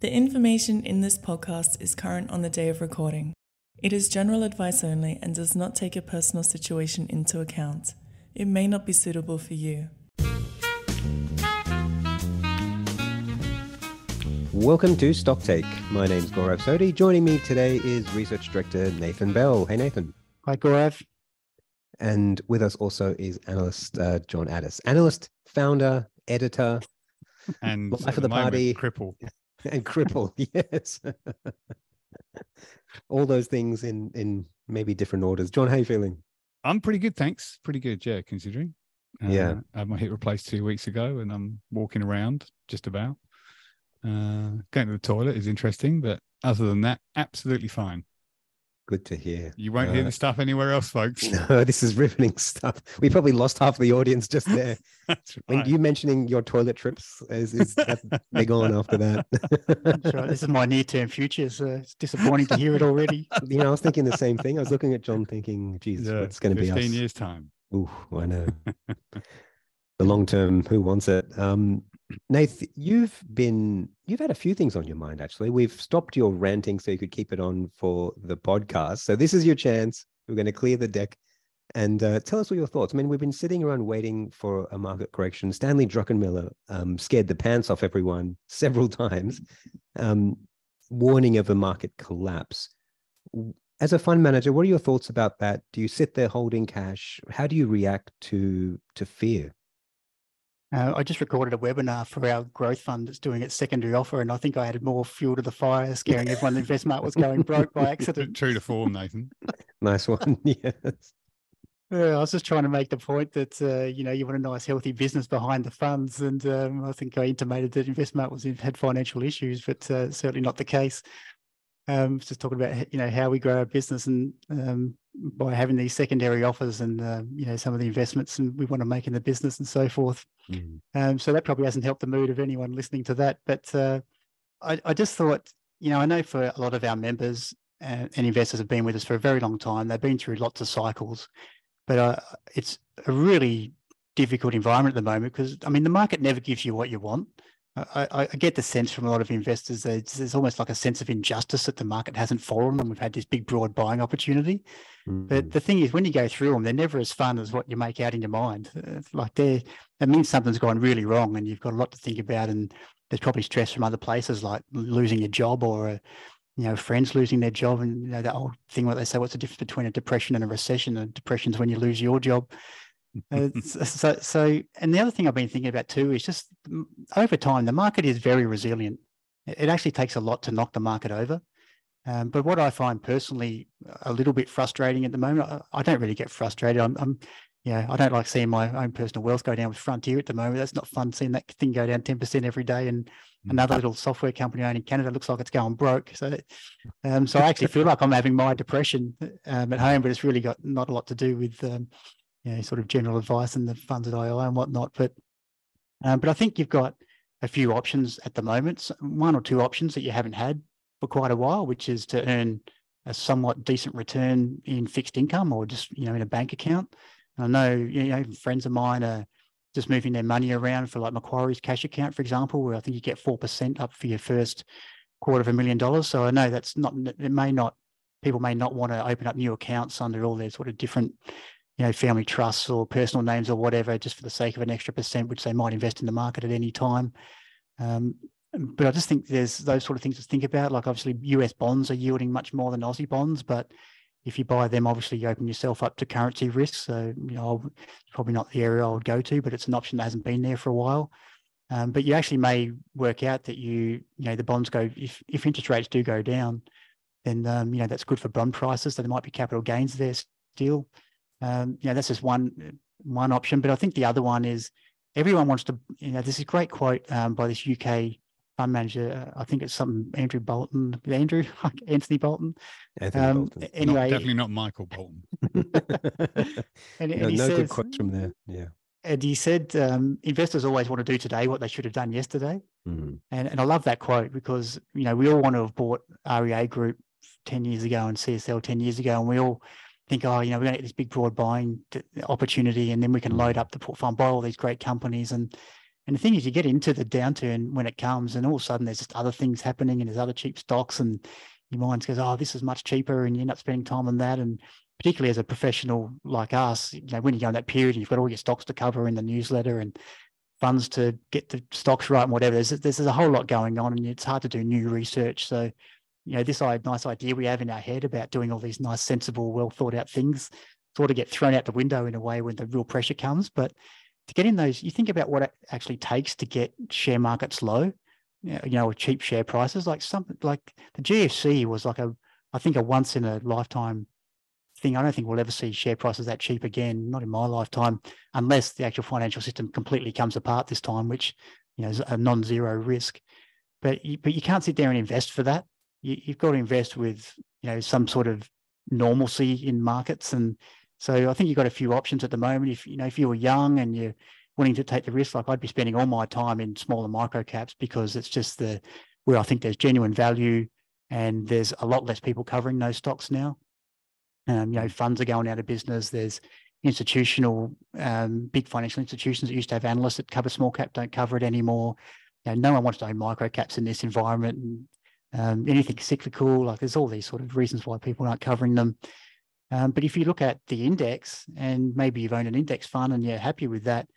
The information in this podcast is current on the day of recording. It is general advice only and does not take your personal situation into account. It may not be suitable for you. Welcome to Stocktake. My name is Gaurav Sodhi. Joining me today is Research Director Nathan Bell. Hey, Nathan. Hi, Gaurav. And with us also is analyst uh, John Addis, analyst, founder, editor, and life of the moment, party, cripple. and cripple. Yes, all those things in in maybe different orders. John, how you feeling? I'm pretty good, thanks. Pretty good, yeah, considering. Uh, Yeah. I had my hip replaced two weeks ago, and I'm walking around just about. Uh, going to the toilet is interesting, but other than that, absolutely fine. Good to hear. You won't hear Uh, the stuff anywhere else, folks. No, this is riveting stuff. We probably lost half the audience just there. That's When right. you mentioning your toilet trips is, is that, they're gone after that. That's right. This is my near-term future, so it's disappointing to hear it already. you know, I was thinking the same thing. I was looking at John, thinking, "Geez, Yeah, what's going to be us?" 15 years time. Ooh, I know. the long term, who wants it? Um, Nath, you've been you've had a few things on your mind actually. We've stopped your ranting so you could keep it on for the podcast. So this is your chance. We're going to clear the deck and uh, tell us all your thoughts. I mean, we've been sitting around waiting for a market correction. Stanley Druckenmiller um, scared the pants off everyone several times, um, warning of a market collapse. As a fund manager, what are your thoughts about that? Do you sit there holding cash? How do you react to to fear? Uh, I just recorded a webinar for our growth fund that's doing its secondary offer, and I think I added more fuel to the fire, scaring everyone that InvestSMART was going broke by accident. True to form, Nathan. Nice one. yes. Yeah, I was just trying to make the point that uh, you know you want a nice, healthy business behind the funds, and um, I think I intimated that InvestSMART was in, had financial issues, but uh, certainly not the case. Um, just talking about you know how we grow our business and um, by having these secondary offers and uh, you know some of the investments and we want to make in the business and so forth. Mm. Um, so that probably hasn't helped the mood of anyone listening to that. But uh, I, I just thought, you know, I know for a lot of our members and, and investors have been with us for a very long time. They've been through lots of cycles, but uh, it's a really difficult environment at the moment because I mean the market never gives you what you want. I, I, get the sense from a lot of investors that it's, there's almost like a sense of injustice that the market hasn't fallen and we've had this big broad buying opportunity. But Mm. the thing is, when you go through them, they're never as fun as what you make out in your mind. Uh, It's like they that means something's gone really wrong, and you've got a lot to think about. And there's probably stress from other places, like losing your job or, uh, you know, friends losing their job, and you know that old thing where they say, "What's the difference between a depression and a recession?" And depression's when you lose your job. Uh, so, so, and the other thing I've been thinking about too is just mm, over time, the market is very resilient. It it actually takes a lot to knock the market over. Um, but what I find personally a little bit frustrating at the moment, I, I don't really get frustrated. I'm, I'm, yeah, I don't like seeing my own personal wealth go down with Frontier at the moment. That's not fun seeing that thing go down 10% every day. And Mm. another little software company owned in Canada looks like it's going broke. So, um, so I actually feel like I'm having my depression um, at home, but it's really got not a lot to do with, um, you know, sort of general advice and the funds at I own and whatnot. But, um, but I think you've got a few options at the moment, one or two options that you haven't had for quite a while, which is to earn a somewhat decent return in fixed income or just you know in a bank account. And I know you know friends of mine are just moving their money around for like Macquarie's cash account, for example, where I think you get four percent up for your first quarter of a million dollars. So I know that's not it may not people may not want to open up new accounts under all their sort of different you know family trusts or personal names or whatever just for the sake of an extra percent which they might invest in the market at any time um, but I just think there's those sort of things to think about. Like obviously, US bonds are yielding much more than Aussie bonds, but if you buy them, obviously you open yourself up to currency risk. So you know, probably not the area I would go to, but it's an option that hasn't been there for a while. Um, but you actually may work out that you, you know, the bonds go if if interest rates do go down, then um, you know that's good for bond prices. So there might be capital gains there still. Um, you know, that's just one one option. But I think the other one is everyone wants to. You know, there's a great quote um, by this UK fund manager. uh, I think it's something Andrew Bolton, Andrew Anthony Bolton. Anthony Um, Bolton. Not- definitely not Michael Bolton. and, and no, he no says, good quotes from there. Yeah. and he said, um, investors always want to do today what they should have done yesterday. Mm. And, and I love that quote because, you know, we all want to have bought REA Group 10 years ago and CSL 10 years ago. And we all think, oh, you know, we're going to get this big broad buying opportunity and then we can load up the portfolio, buy all these great companies. And And the thing is, you get into the downturn when it comes, and all of a sudden there's just other things happening, and there's other cheap stocks, and your mind goes, "Oh, this is much cheaper," and you end up spending time on that. And particularly as a professional like us, you know, when you go in that period, and you've got all your stocks to cover in the newsletter and funds to get the stocks right and whatever. There's, there's a whole lot going on, and it's hard to do new research. So, you know, this nice idea we have in our head about doing all these nice, sensible, well thought out things sort of get thrown out the window in a way when the real pressure comes. But to get in those, you think about what it actually takes to get share markets low, you know, cheap share prices. Like something like the GFC was like a, I think a once in a lifetime thing. I don't think we'll ever see share prices that cheap again, not in my lifetime, unless the actual financial system completely comes apart this time, which you know is a non-zero risk. But you, but you can't sit there and invest for that. You, you've got to invest with you know some sort of normalcy in markets and so I think you've got a few options at the moment. If you know if you were young and you're wanting to take the risk, like I'd be spending all my time in smaller micro caps because it's just the where I think there's genuine value and there's a lot less people covering those stocks now. Um, you know, funds are going out of business. There's institutional, um, big financial institutions that used to have analysts that cover small cap don't cover it anymore. You know, no one wants to own micro caps in this environment. And um, anything cyclical, like there's all these sort of reasons why people aren't covering them. Um, but if you look at the index and maybe you've owned an index fund and you're happy with that,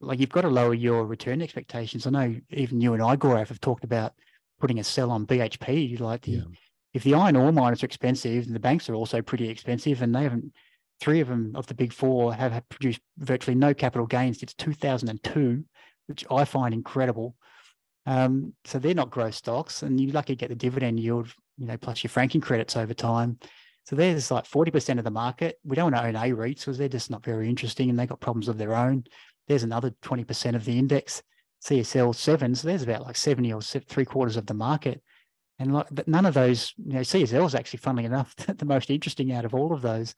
like you've got to lower your return expectations. I know even you and I, Gaurav, have talked about putting a sell on BHP. Like the, yeah. if the iron ore miners are expensive and the banks are also pretty expensive and they haven't, three of them of the big four have, have produced virtually no capital gains since 2002, which I find incredible. Um, so they're not growth stocks and you're lucky to get the dividend yield, you know, plus your franking credits over time. So there's like 40% of the market. We don't want to own A REITs because they're just not very interesting and they've got problems of their own. There's another 20% of the index, CSL 7. So there's about like 70 or three quarters of the market. And like none of those, you know, CSL is actually, funnily enough, the most interesting out of all of those.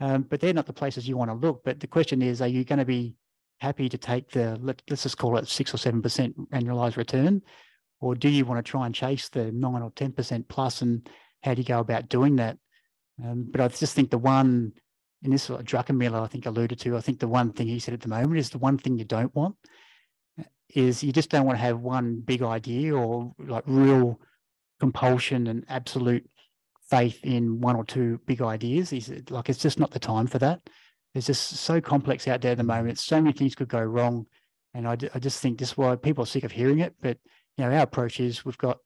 Um, but they're not the places you want to look. But the question is, are you going to be happy to take the, let, us just call it six or 7% annualized return? Or do you want to try and chase the nine or 10% plus? And how do you go about doing that? Um, but I just think the one, and this is what Druckenmiller, I think, alluded to, I think the one thing he said at the moment is the one thing you don't want is you just don't want to have one big idea or like real compulsion and absolute faith in one or two big ideas. He's like, it's just not the time for that. It's just so complex out there at the moment. So many things could go wrong. And I, I just think this is why people are sick of hearing it. But, you know, our approach is we've got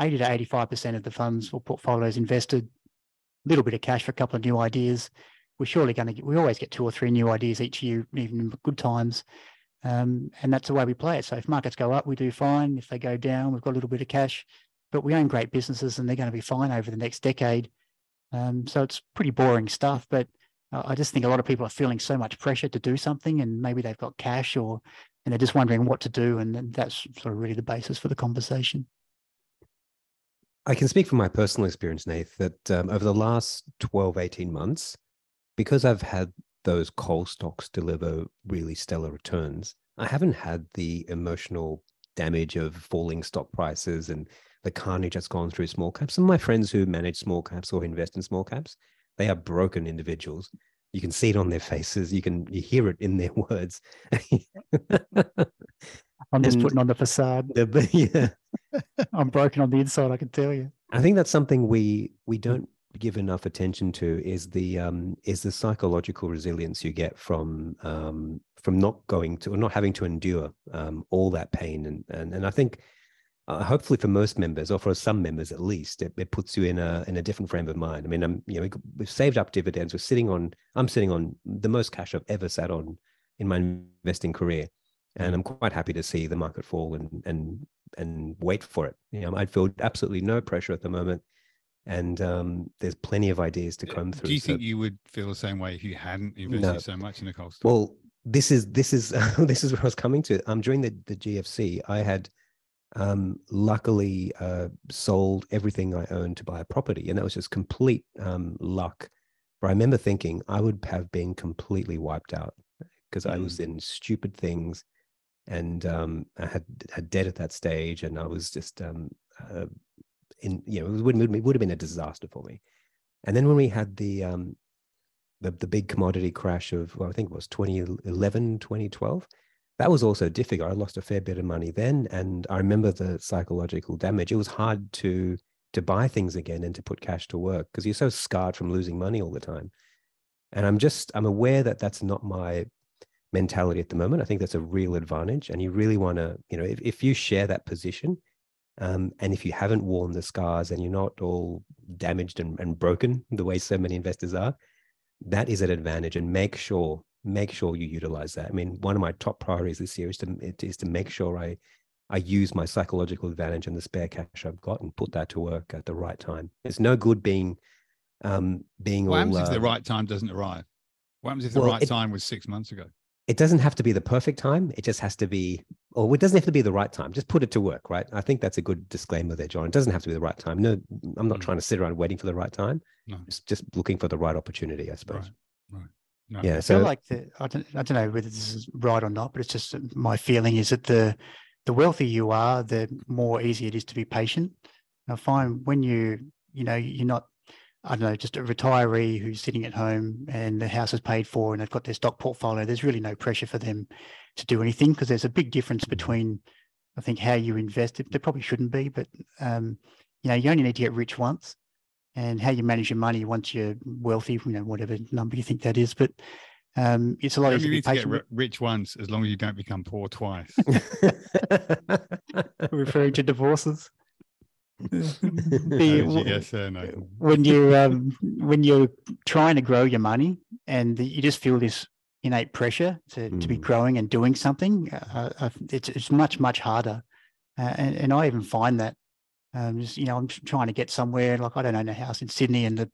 80 to 85% of the funds or portfolios invested a little bit of cash for a couple of new ideas. We're surely going to get, we always get two or three new ideas each year, even in good times. Um, and that's the way we play it. So if markets go up, we do fine. If they go down, we've got a little bit of cash, but we own great businesses and they're going to be fine over the next decade. Um, so it's pretty boring stuff, but I just think a lot of people are feeling so much pressure to do something and maybe they've got cash or, and they're just wondering what to do. And that's sort of really the basis for the conversation. I can speak from my personal experience, Nath, that um, over the last 12, 18 months, because I've had those coal stocks deliver really stellar returns, I haven't had the emotional damage of falling stock prices and the carnage that's gone through small caps. Some of my friends who manage small caps or invest in small caps, they are broken individuals. You can see it on their faces. You can you hear it in their words. I'm just and putting on the facade. The, yeah. I'm broken on the inside, I can tell you. I think that's something we we don't give enough attention to is the um, is the psychological resilience you get from um, from not going to or not having to endure um, all that pain and and and I think uh, hopefully for most members or for some members at least it, it, puts you in a in a different frame of mind. I mean, I'm you know we've saved up dividends. We're sitting on I'm sitting on the most cash I've ever sat on in my investing career and I'm quite happy to see the market fall and and and wait for it. You know, I feel absolutely no pressure at the moment, and um, there's plenty of ideas to come through. Do you think you would feel the same way if you hadn't invested no. so much in the coal stock? Well, this is this is this is where I was coming to. Um, during the the GFC, I had um, luckily uh, sold everything I owned to buy a property, and that was just complete um, luck. But I remember thinking I would have been completely wiped out because mm. I was mm. in stupid things and um, I had had debt at that stage, and I was just um, uh, in you know it would, it would have been a disaster for me. And then when we had the um, the the big commodity crash of well, I think it was 2011, 2012, that was also difficult. I lost a fair bit of money then, and I remember the psychological damage. It was hard to to buy things again and to put cash to work because you're so scarred from losing money all the time. And I'm just I'm aware that that's not my mentality at the moment. I think that's a real advantage, and you really want to, you know, if, if you share that position, um, and if you haven't worn the scars and you're not all damaged and, and broken the way so many investors are, that is an advantage. And make sure make sure you utilize that. I mean, one of my top priorities this year is to is to make sure I I use my psychological advantage and the spare cash I've got and put that to work at the right time. It's no good being um being what all, happens if the uh, right time doesn't arrive? What happens if the Well, right it- time was six months ago? it doesn't have to be the perfect time. It just has to be, or it doesn't have to be the right time. Just put it to work, right? I think that's a good disclaimer there, John. It doesn't have to be the right time. No, I'm not Mm. trying to sit around waiting for the right time. No. It's just looking for the right opportunity, I suppose. Right. Right. No. Yeah. I feel So like the, I don't I don't know whether this is right or not, but it's just my feeling is that the the wealthier you are, the more easy it is to be patient. And I find when you you know you're not I don't know just a retiree who's sitting at home and the house is paid for and they've got their stock portfolio. There's really no pressure for them to do anything because there's a big difference between I think how you invest. There probably shouldn't be, but um, you know you only need to get rich once and how you manage your money once you're wealthy, you know, whatever number you think that is. But um, it's a lot You easier to to get patient. ri- rich once as long as you don't become poor twice. referring to divorces. How The- did you guess there, Nathan? when you um, when you're trying to grow your money and you just feel this innate pressure to, to be Mm. growing and doing something, uh, uh, it's it's much much harder. Uh, and, and I even find that um, just, you know I'm trying to get somewhere like I don't own a house in Sydney, and the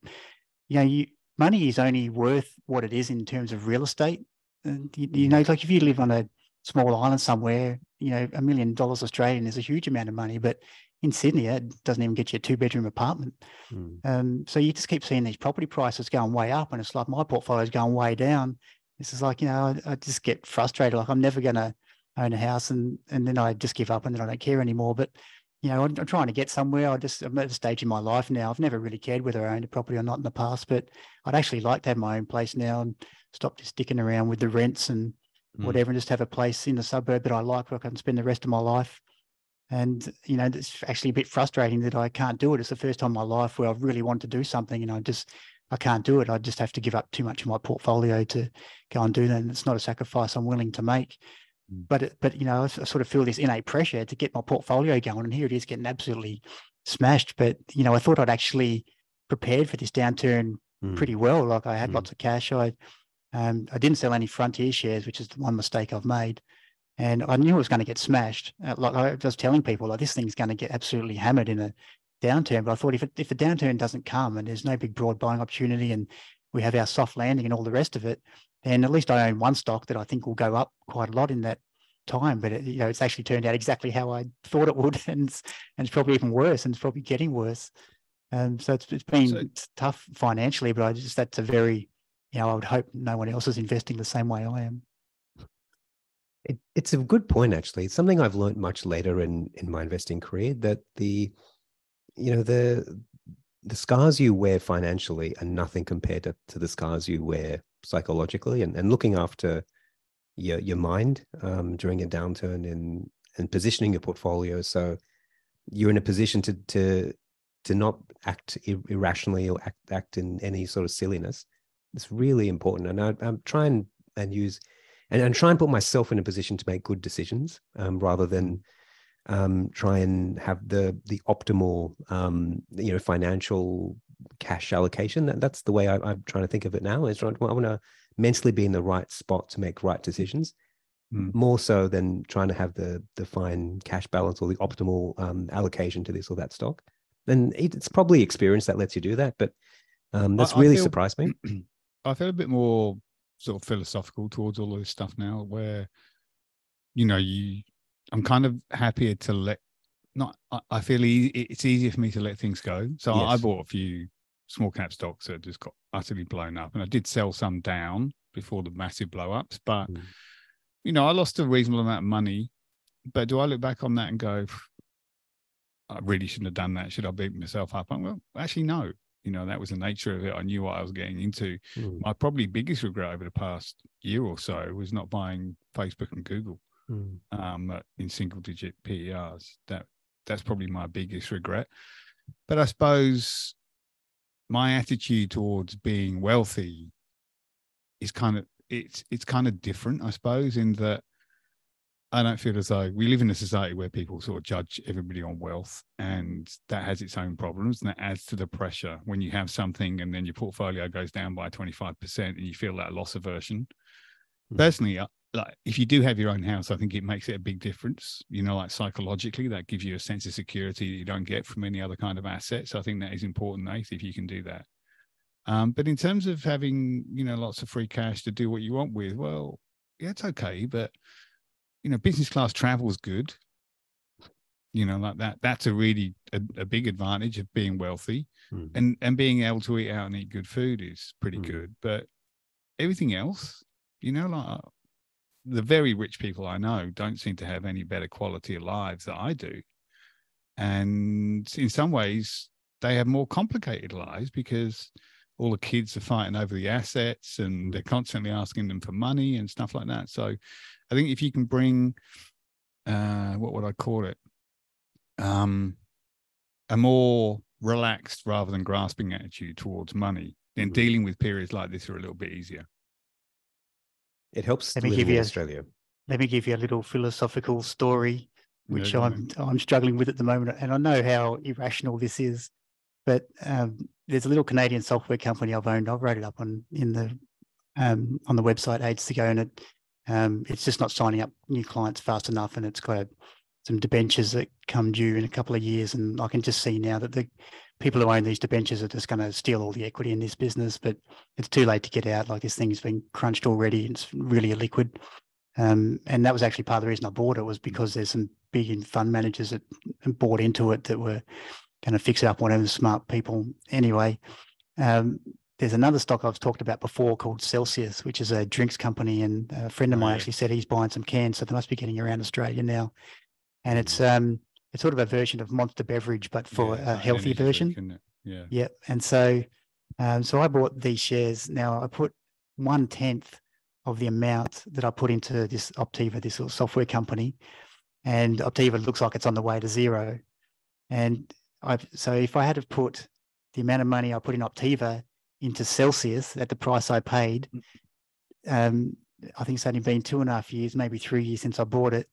you know you money is only worth what it is in terms of real estate. And you, you know, like if you live on a small island somewhere, you know, a million dollars Australian is a huge amount of money, but in Sydney, it doesn't even get you a two bedroom apartment. Mm. Um, so you just keep seeing these property prices going way up, and it's like my portfolio is going way down. It's just like you know, I, I just get frustrated. Like I'm never going to own a house, and and then I just give up, and then I don't care anymore. But you know, I'm, I'm trying to get somewhere. I just I'm at a stage in my life now. I've never really cared whether I owned a property or not in the past, but I'd actually like to have my own place now and stop just sticking around with the rents and Mm. whatever, and just have a place in the suburb that I like where I can spend the rest of my life. And you know, it's actually a bit frustrating that I can't do it. It's the first time in my life where I've really wanted to do something, and I just I can't do it. I just have to give up too much of my portfolio to go and do that. And it's not a sacrifice I'm willing to make. But it, but you know, I sort of feel this innate pressure to get my portfolio going, and here it is getting absolutely smashed. But you know, I thought I'd actually prepared for this downturn Mm. pretty well. Like I had Mm. lots of cash. I um, I didn't sell any Frontier shares, which is the one mistake I've made. And I knew it was going to get smashed. Uh, Like I was telling people, like this thing's going to get absolutely hammered in a downturn. But I thought if it, if the downturn doesn't come and there's no big broad buying opportunity, and we have our soft landing and all the rest of it, then at least I own one stock that I think will go up quite a lot in that time. But it, you know, it's actually turned out exactly how I thought it would, and it's, and it's probably even worse, and it's probably getting worse. Um, so it's it's been So- tough financially, but I just that's a very you know I would hope no one else is investing the same way I am. It, it's a good point, actually. It's something I've learned much later in in my investing career that the, you know, the the scars you wear financially are nothing compared to, to the scars you wear psychologically, and, and looking after your your mind um, during a downturn and and positioning your portfolio so you're in a position to to to not act ir- irrationally or act act in any sort of silliness. It's really important, and I, I'm trying and use and, and try and put myself in a position to make good decisions um, rather than um, try and have the the optimal um, you know financial cash allocation. That, that's the way I, I'm trying to think of it now. Is right, I want to mentally be in the right spot to make right decisions, Mm. more so than trying to have the the fine cash balance or the optimal um, allocation to this or that stock. And it, it's probably experience that lets you do that, but um, that's I really feel- surprised me. I feel a bit more sort of philosophical towards all of this stuff now, where you know you, I'm kind of happier to let. Not, I, feel it's easier for me to let things go. So I bought a few small cap stocks that just got utterly blown up, and I did sell some down before the massive blow ups. But Mm. you know, I lost a reasonable amount of money. But do I look back on that and go, I really shouldn't have done that? Should I beat myself up? I'm, well, actually, no. You know, that was the nature of it. I knew what I was getting into Mm. my probably biggest regret over the past year or so was not buying Facebook and Google. Mm. um, in single digit PERs. That that's probably my biggest regret. But I suppose my attitude towards being wealthy is kind of it's it's kind of different, I suppose, in that I don't feel as though we live in a society where people sort of judge everybody on wealth, and that has its own problems, and that adds to the pressure when you have something and then your portfolio goes down by twenty five percent, and you feel that loss aversion. Mm. Personally, like if you do have your own house, I think it makes it a big difference. You know, like psychologically, that gives you a sense of security that you don't get from any other kind of asset. So I think that is important, Nate, if you can do that. Um, but in terms of having, you know, lots of free cash to do what you want with, well, yeah, it's okay. But you know, business class travel is good. You know, like that. That's a really a, a big advantage of being wealthy, Mm. and and being able to eat out and eat good food is pretty Mm. good. But everything else, you know, like the very rich people I know don't seem to have any better quality of lives that I do. And in some ways, they have more complicated lives because all the kids are fighting over the assets and they're constantly asking them for money and stuff like that. So I think if you can bring, uh, what would I call it? Um, a more relaxed rather than grasping attitude towards money, then Mhm. dealing with periods like this are a little bit easier. It helps Let me give you Australia. Let me give you a little philosophical story, which go I'm I'm struggling with at the moment, and I know how irrational this is. But um, there's a little Canadian software company I've owned. I've wrote it up on in the um, on the website ages ago, and it um, it's just not signing up new clients fast enough, and it's got a, some debentures that come due in a couple of years, and I can just see now that the people who own these debentures are just going to steal all the equity in this business. But it's too late to get out. Like this thing's been crunched already. It's really illiquid. Um, and that was actually part of the reason I bought it was because there's some big fund managers that bought into it that were going to fix it up, whatever smart people. Anyway, um, there's another stock I've talked about before called Celsius, which is a drinks company, and a friend of Oh, mine yeah. actually said he's buying some cans, so they must be getting around Australia now. And it's um, it's sort of a version of Monster Beverage, but for Yeah, a healthy drink, version. isn't? Yeah. Yep. And so, um, so I bought these shares. Now I put one tenth of the amount that I put into this Optiva, this little software company, and Optiva looks like it's on the way to zero. And I've so if I had to put the amount of money I put in Optiva into Celsius at the price I paid, um, I think it's only been two and a half years, maybe three years since I bought it.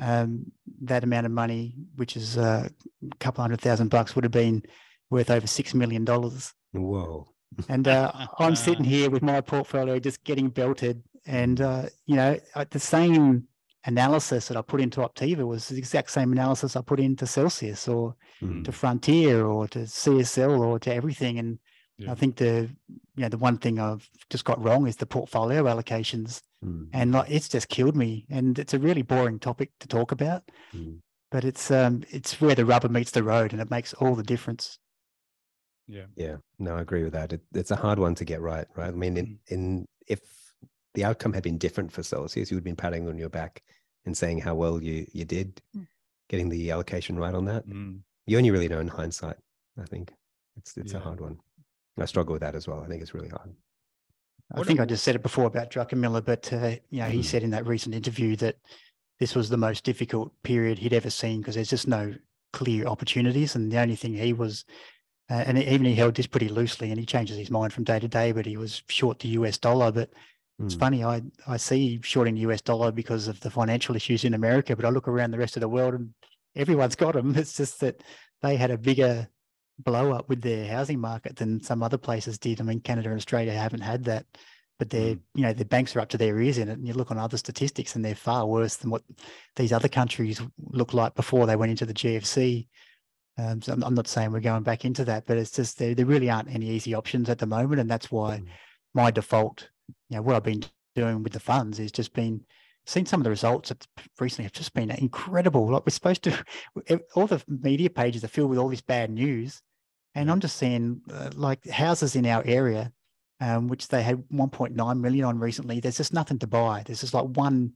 Um, that amount of money, which is uh, a couple hundred thousand bucks, would have been worth over six million dollars. Whoa. And uh, I'm sitting here with my portfolio just getting belted. And, uh, you know, the same analysis that I put into Optiva was the exact same analysis I put into Celsius or Mm. to Frontier or to CSL or to everything. And Yeah. I think the, you know, the one thing I've just got wrong is the portfolio allocations. Mm. And like, it's just killed me. And it's a really boring topic to talk about, Mm. but it's, um, it's where the rubber meets the road and it makes all the difference. Yeah. Yeah, no, I agree with that. It, it's a hard one to get right, right? I mean, in, in if the outcome had been different for Celsius, you would have been patting on your back and saying how well you you did, Mm. getting the allocation right on that. Mm. You only really know in hindsight. I think it's it's a hard one. I struggle with that as well. I think it's really hard. I What think I just said it before about Druckenmiller, but uh, you know, he Mhm. said in that recent interview that this was the most difficult period he'd ever seen because there's just no clear opportunities, and the only thing he was, uh, and even he held this pretty loosely, and he changes his mind from day to day, but he was short the US dollar. But it's Mm. funny, I I see shorting the US dollar because of the financial issues in America, but I look around the rest of the world and everyone's got them. It's just that they had a bigger blow up with their housing market than some other places did. I mean, Canada and Australia haven't had that, but their you know their banks are up to their ears in it. And you look on other statistics, and they're far worse than what these other countries looked like before they went into the GFC. Um, so I'm, I'm not saying we're going back into that, but it's just there, there really aren't any easy options at the moment, and that's why Mm. my default, you know, what I've been doing with the funds is just been seen some of the results that recently have just been incredible. Like we're supposed to, all the media pages are filled with all this bad news, and I'm just seeing uh, like houses in our area, um, which they had 1.9 million on recently. There's just nothing to buy. There's just like one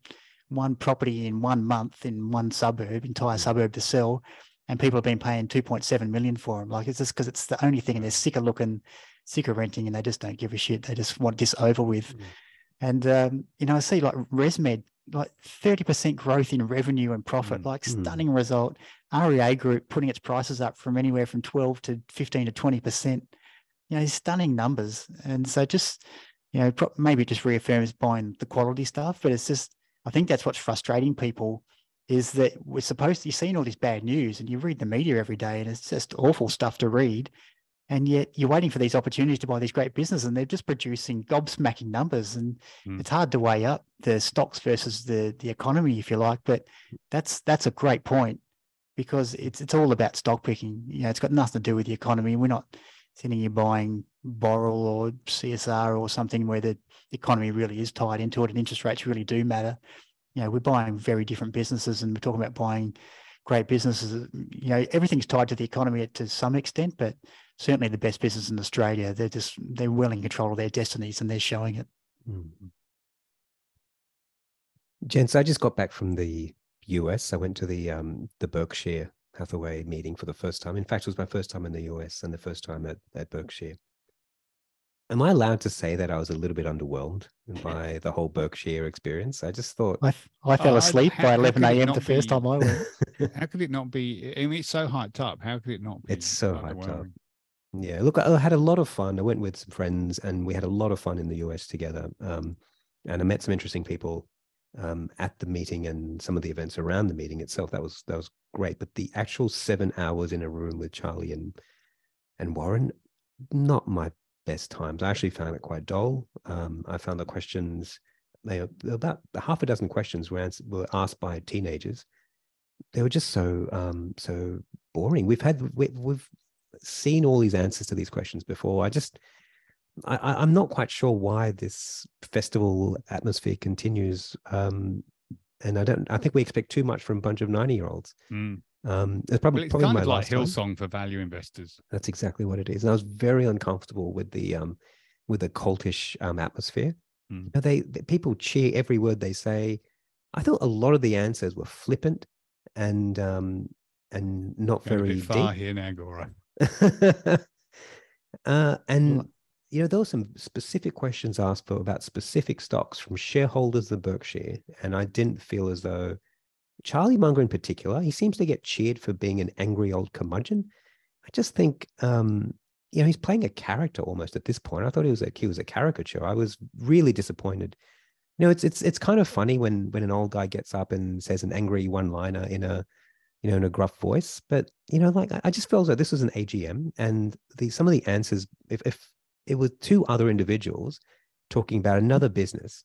one property in one month in one suburb, entire Mm. suburb to sell, and people have been paying 2.7 million for them. Like it's just because it's the only thing, and they're sick of looking, sick of renting, and they just don't give a shit. They just want this over with. Mm. And um, you know, I see like ResMed like 30% growth in revenue and profit, Mm, like mm. stunning result. REA Group putting its prices up from anywhere from 12 to 15 to 20%. You know, stunning numbers. And so just, you know, maybe it just reaffirms buying the quality stuff, but it's just, I think that's what's frustrating people is that we're supposed to, you're seeing all this bad news and you read the media every day and it's just awful stuff to read. And yet you're waiting for these opportunities to buy these great businesses and they're just producing gobsmacking numbers. And Mm. it's hard to weigh up the stocks versus the the economy, if you like. But that's that's a great point because it's it's all about stock picking. You know, it's got nothing to do with the economy. We're not sitting here buying Boral or CSR or something where the economy really is tied into it and interest rates really do matter. You know, we're buying very different businesses and we're talking about buying great businesses. You know, everything's tied to the economy to some extent, but certainly the best business in Australia, they're just they're well in control of their destinies and they're showing it. Mm. Gents, I just got back from the US. I went to the um, the Berkshire Hathaway meeting for the first time. In fact, it was my first time in the US and the first time at, at Berkshire. Am I allowed to say that I was a little bit underwhelmed by the whole Berkshire experience? I just thought, I, I fell I- asleep how- by how 11 a.m. not the first be- time I went. How could it not be? I mean, it's so hyped up. How could it not be? It's so hyped up. Yeah, look, I I had a lot of fun. I went with some friends and we had a lot of fun in the US together. Um, and I met some interesting people um, at the meeting and some of the events around the meeting itself. That was that was great. But the actual seven hours in a room with Charlie and and Warren, not my best times. I actually found it quite dull. Um, I found the questions they about half a dozen questions were ans- were asked by teenagers. They were just so um, so boring. We've had we, we've seen all these answers to these questions before. I just, I, I- I'm not quite sure why this festival atmosphere continues. Um, and I don't, I think we expect too much from a bunch of 90 year olds. Mm. Um, it's probably, Well, it's probably kind my of like last time. Hillsong for value investors. That's exactly what it is. And I was very uncomfortable with the, um, with the cultish um, atmosphere. Mm. You know, they, the people cheer every word they say. I thought a lot of the answers were flippant and, um, and not Going a very bit far deep. here now, Gora. uh, and you know there were some specific questions asked for about specific stocks from shareholders of Berkshire, and I didn't feel as though Charlie Munger in particular, he seems to get cheered for being an angry old curmudgeon. I just think, um, you know, he's playing a character almost at this point. I thought he was a he was a caricature. I was really disappointed. You know, it's it's it's kind of funny when when an old guy gets up and says an angry one liner in a you know, in a gruff voice. But you know, like I- just felt that this was an AGM, and the some of the answers, if if it was two other individuals talking about another business,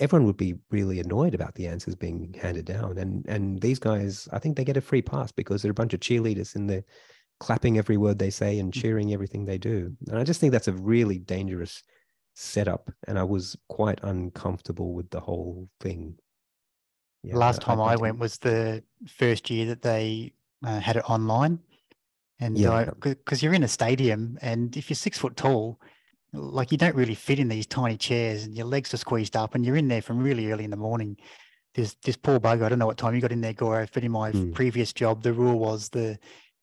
everyone would be really annoyed about the answers being handed down. And and these guys, I think they get a free pass because they're a bunch of cheerleaders in there clapping every word they say and cheering everything they do. And I just think that's a really dangerous setup. And I was quite uncomfortable with the whole thing. Yeah, Last time I, didn't- went was the first year that they uh, had it online. And Yeah. because you're in a stadium and if you're six foot tall, like you don't really fit in these tiny chairs and your legs are squeezed up and you're in there from really early in the morning. There's this poor bugger. I don't know what time you got in there, Goro, but in my Hmm. previous job, the rule was the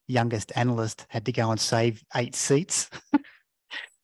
youngest analyst had to go and save eight seats.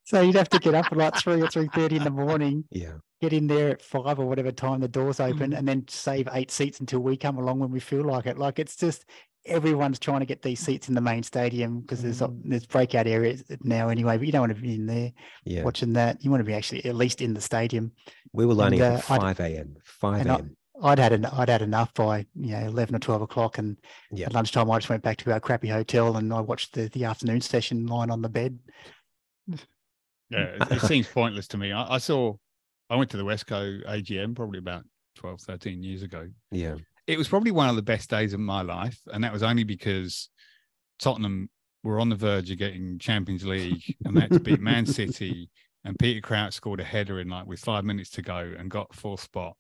so you'd have to get up at like three or three thirty in the morning, Yeah. get in there at five or whatever time the doors open, Mm. and then save eight seats until we come along when we feel like it. Like it's just everyone's trying to get these seats in the main stadium because there's Mm. there's breakout areas now anyway. But you don't want to be in there Yeah. watching that. You want to be actually at least in the stadium. We were lining And, up at uh, 5 a.m. Five a.m. I'd had en- I'd had enough by you know eleven or twelve o'clock, and Yeah. at lunchtime I just went back to our crappy hotel and I watched the the afternoon session lying on the bed. Yeah, it, it seems pointless to me. I, I saw, I went to the Wesco AGM probably about 12, 13 years ago. Yeah. It was probably one of the best days of my life. And that was only because Tottenham were on the verge of getting Champions League and they had to beat Man City. And Peter Crouch scored a header in like with five minutes to go and got fourth spot.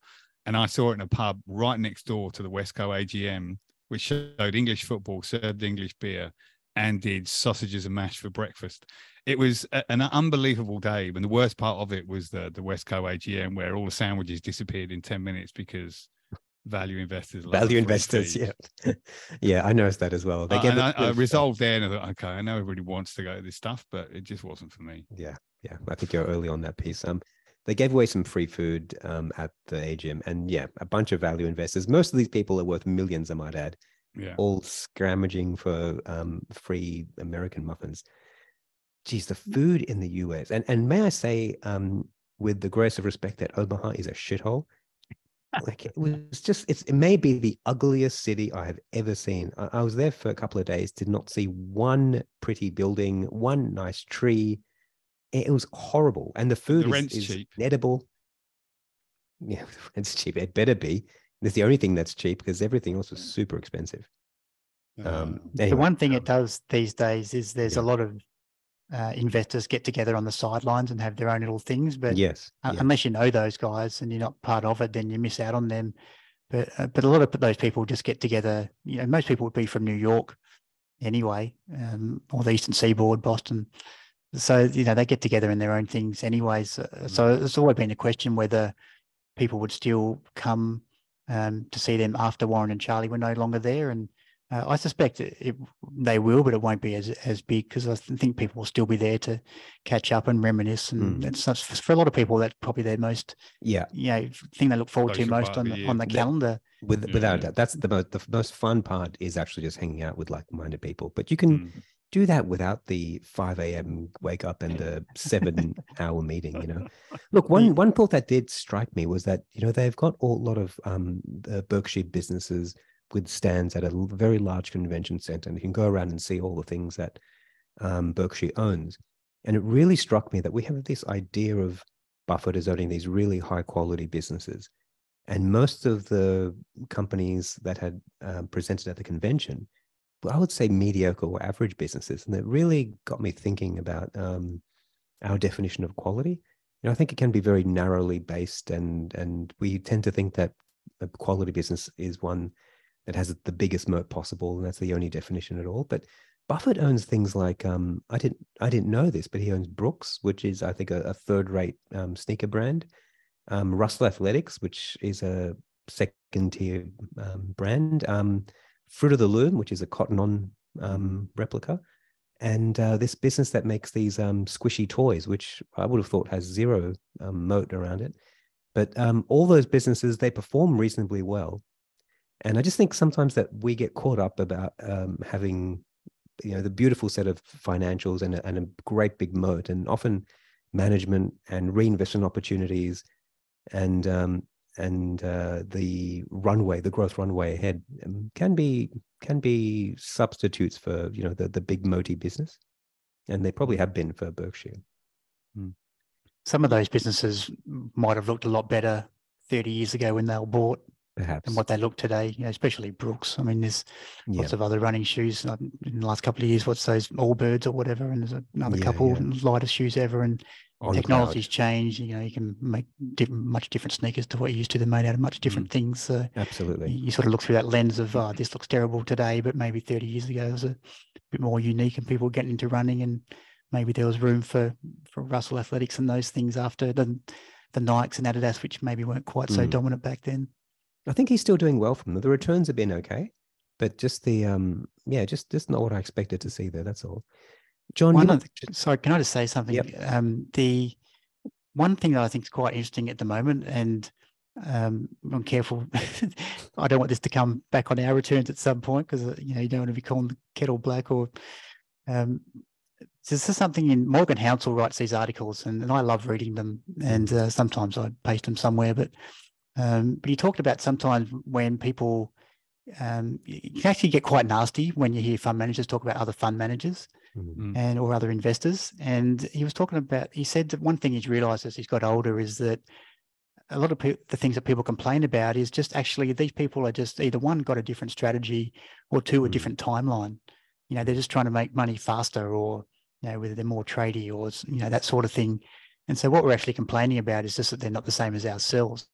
And I saw it in a pub right next door to the Wesco AGM, which showed English football, served English beer, and did sausages and mash for breakfast. It was a- an unbelievable day. And the worst part of it was the the Wesco AGM, where all the sandwiches disappeared in ten minutes because value investors, Value investors. Yeah. yeah. I noticed that as well. They Uh, get I, I resolved there, and I thought, okay, I know everybody wants to go to this stuff, but it just wasn't for me. Yeah. Yeah. I think you're early on that piece. Um, they gave away some free food um, at the AGM, and yeah, a bunch of value investors. Most of these people are worth millions, I might add, Yeah. all scrounging for um, free American muffins. Geez, the food in the US, and and may I say, um, with the grace of respect, that Omaha is a shithole. Like it was just, it's it may be the ugliest city I have ever seen. I, I was there for a couple of days, did not see one pretty building, one nice tree. It, it was horrible, and the food is, rent's is cheap. edible. Yeah, it's cheap. It better be. It's the only thing that's cheap because everything else was super expensive. Um, the one thing um, it does these days is there's yeah. a lot of uh, investors get together on the sidelines and have their own little things, but yes, uh, unless you know those guys and you're not part of it, then you miss out on them. But uh, but a lot of those people just get together. You know, most people would be from New York anyway, um, or the Eastern Seaboard, Boston. So you know they get together in their own things anyways. Uh, So it's always been a question whether people would still come um, to see them after Warren and Charlie were no longer there, and uh, I suspect it, it, they will, but it won't be as as big because I think people will still be there to catch up and reminisce. And Mm. it's not, for a lot of people that's probably their most yeah, you know thing they look forward to most on the, the on the calendar. with, Yeah, without a doubt, that's the most the most fun part is actually just hanging out with like-minded people. But you can Mm. do that without the 5 a.m. wake up and the seven hour meeting, you know. Look, one one thought that did strike me was that, you know, they've got a lot of um the Berkshire businesses with stands at a very large convention center, and you can go around and see all the things that um, Berkshire owns. And it really struck me that we have this idea of Buffett as owning these really high quality businesses. And most of the companies that had um, presented at the convention I would say mediocre or average businesses. And it really got me thinking about um, our definition of quality. You know, I think it can be very narrowly based, and and we tend to think that a quality business is one that has the biggest moat possible, and that's the only definition at all. But Buffett owns things like um, I didn't I didn't know this, but he owns Brooks, which is I think a, a third rate um, sneaker brand. Um, Russell Athletics, which is a second tier um, brand. Um, Fruit of the Loom, which is a cotton on um, replica, and uh, this business that makes these squishy toys, which I would have thought has zero moat around it. But all those businesses they perform reasonably well, and I just think sometimes that we get caught up about um, having, you know, the beautiful set of financials and a, and a great big moat, and often management and reinvestment opportunities, and um, and uh, the runway, the growth runway ahead, um, can be can be substitutes for you know the the big moaty business, and they probably have been for Berkshire. Some of those businesses might have looked a lot better 30 years ago when they were bought Perhaps, than what they look today. You know, especially Brooks. I mean, there's yeah, lots of other running shoes in the last couple of years. What's those Allbirds or whatever? And there's another Yeah, couple yeah. lightest shoes ever. And On technology's changed. You know, you can make different, much different sneakers to what you used to. They're made out of much different things. So absolutely. you sort of look through that lens of, oh, this looks terrible today, but maybe 30 years ago it was a bit more unique and people getting into running and maybe there was room for, for Russell Athletics and those things after the, the Nikes and Adidas, which maybe weren't quite so Mm. dominant back then. I think he's still doing well from them. The returns have been okay, but just the um, yeah, just just not what I expected to see there. That's all. John, One might- of the- sorry, can I just say something? Um, the one thing that I think is quite interesting at the moment, and um, I'm careful. I don't want this to come back on our returns at some point because you know you don't want to be calling the kettle black or. Um, this is something in Morgan Housel writes these articles, and, and I love reading them. And uh, sometimes I paste them somewhere, but um, but he talked about sometimes when people um, you can actually get quite nasty when you hear fund managers talk about other fund managers Mm, Mm. and or other investors. And he was talking about, he said that one thing he's realized as he's got older is that a lot of pe- the things that people complain about is just actually these people are just either one got a different strategy or two a Mm. different timeline. You know, they're just trying to make money faster or, you know, whether they're more tradey or, you know, that sort of thing. And so what we're actually complaining about is just that they're not the same as ourselves.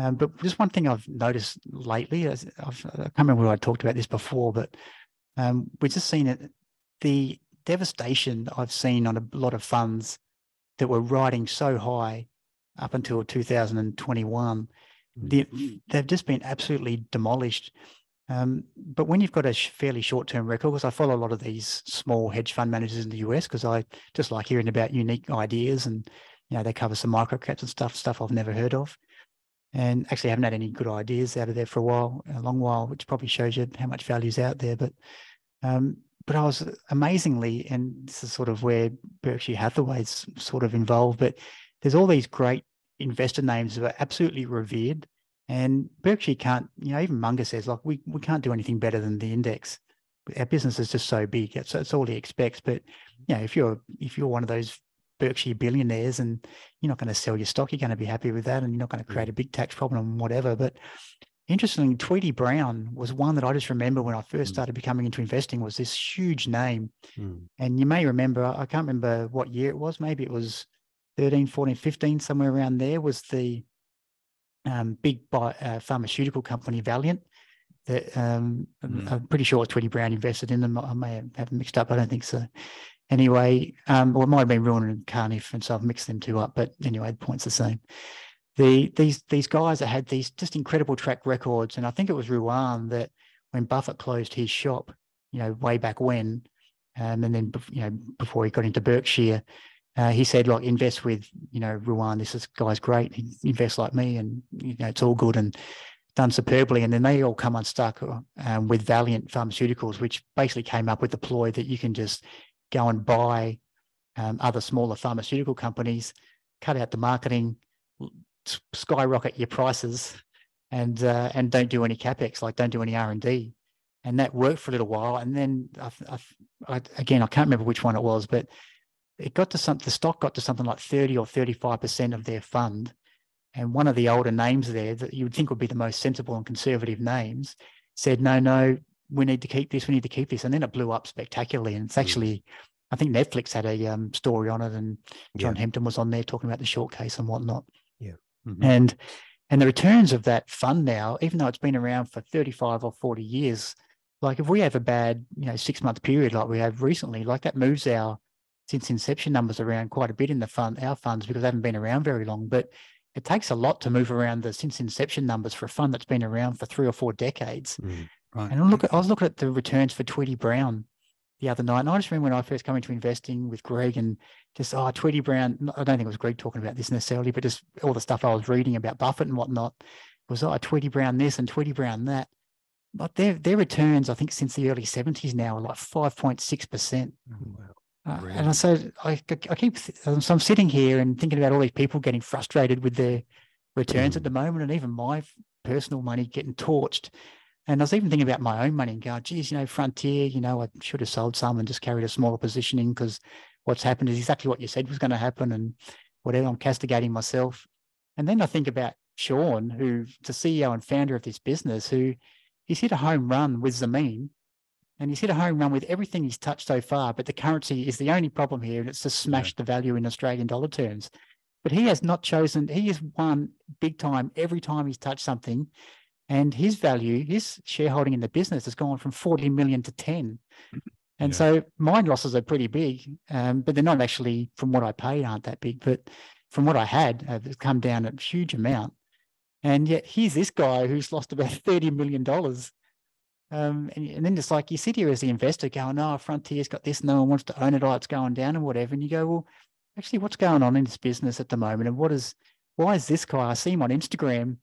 Um, but just one thing I've noticed lately, I've, I can't remember whether I talked about this before, but um, we've just seen it, the devastation I've seen on a lot of funds that were riding so high up until 2021, the, they've just been absolutely demolished. Um, but when you've got a fairly short-term record, because I follow a lot of these small hedge fund managers in the US, because I just like hearing about unique ideas and You know, they cover some microcaps and stuff, stuff I've never heard of. And actually haven't had any good ideas out of there for a while, a long while, which probably shows you how much value's out there. But um, but I was amazingly, and this is sort of where Berkshire Hathaway's sort of involved, but there's all these great investor names that are absolutely revered. And Berkshire can't, you know, even Munger says, like, we, we can't do anything better than the index. Our business is just so big. That's, that's all he expects. But, you know, if you're if you're one of those Berkshire billionaires and you're not going to sell your stock, you're going to be happy with that and you're not going to create a big tax problem and whatever. But interestingly, Tweedy Browne was one that I just remember when I first mm. started becoming into investing was this huge name. Mm. And you may remember, I can't remember what year it was. Maybe it was 13, 14, 15, somewhere around there was the um, big bi- uh, pharmaceutical company Valeant. That um, mm. I'm pretty sure Tweedy Browne invested in them. I may have mixed up. I don't think so. Anyway, um, well, it might have been Ruane and Cunniff, and so I've mixed them two up. But anyway, the point's the same the these these guys that had these just incredible track records, and I think it was Ruane that when Buffett closed his shop, you know, way back when, um, and then you know before he got into Berkshire, uh, he said, "Like invest with you know Ruane. This is, guy's great. He invests like me, and you know it's all good and done superbly." And then they all come unstuck um, with Valeant Pharmaceuticals, which basically came up with the ploy that you can just go and buy um, other smaller pharmaceutical companies, cut out the marketing, skyrocket your prices and uh, and don't do any capex, like don't do any R and D, and that worked for a little while. And then I, I, I, again, I can't remember which one it was, but it got to some. The stock got to something like thirty or thirty-five percent of their fund, and one of the older names there that you would think would be the most sensible and conservative names said, "No, no, we need to keep this. We need to keep this." And then it blew up spectacularly. And it's hmm. actually, I think Netflix had a um, story on it, and John yeah. Hempton was on there talking about the short case and whatnot. Mm-hmm. And and the returns of that fund now, even though it's been around for 35 or 40 years, like if we have a bad, you know, six month period like we have recently, like that moves our since inception numbers around quite a bit in the fund, our funds, because they haven't been around very long. But it takes a lot to move around the since inception numbers for a fund that's been around for three or four decades. Mm, right. And I look at, I was looking at the returns for Tweedy Browne the other night. And I just remember when I first came into investing with Greg and just, oh, Tweedy Browne, I don't think it was Greg talking about this necessarily, but just all the stuff I was reading about Buffett and whatnot was, oh, Tweedy Browne this and Tweedy Browne that. But their, their returns, I think, since the early 70s now are like 5.6%. Oh, wow. Uh, and I said, I, I keep, so I'm sitting here and thinking about all these people getting frustrated with their returns mm. at the moment, and even my personal money getting torched. And I was even thinking about my own money and going, geez, you know, Frontier, you know, I should have sold some and just carried a smaller positioning because what's happened is exactly what you said was going to happen and whatever. I'm castigating myself. And then I think about Shaun, who's the CEO and founder of this business, who he's hit a home run with Zameen and he's hit a home run with everything he's touched so far. But the currency is the only problem here, and it's just smashed yeah. the value in Australian dollar terms. But he has not chosen, he has won big time every time he's touched something. And his value, his shareholding in the business has gone from 40 million to 10. And yeah. so my losses are pretty big, um, but they're not actually, from what I paid, aren't that big. But from what I had, uh, it's come down a huge amount. And yet here's this guy who's lost about $30 million. Um, and, and, then it's like you sit here as the investor going, oh, Frontier's got this, no one wants to own it, oh, it's going down and whatever. And you go, well, actually, what's going on in this business at the moment? And what is, why is this guy? I see him on Instagram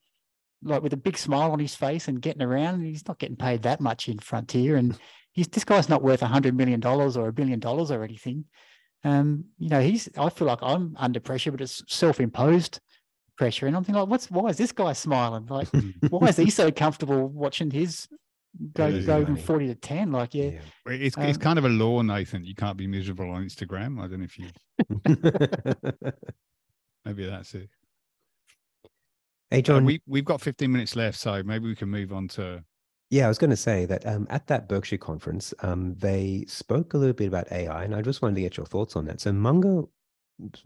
like with a big smile on his face and getting around. And he's not getting paid that much in Frontier, and he's this guy's not worth a hundred million dollars or a billion dollars or anything. Um, you know, he's. I feel like I'm under pressure, but it's self-imposed pressure, and I'm thinking like, what's why is this guy smiling? Like, why is he so comfortable watching his go go from forty to ten? Like, yeah, yeah. it's um, it's kind of a law, Nathan. You can't be miserable on Instagram. I don't know if you. Maybe that's it. Hey, uh, John. Uh, we, we've got 15 minutes left, so maybe we can move on to. Yeah, I was going to say that um, at that Berkshire conference, um, they spoke a little bit about AI, and I just wanted to get your thoughts on that. So Munger,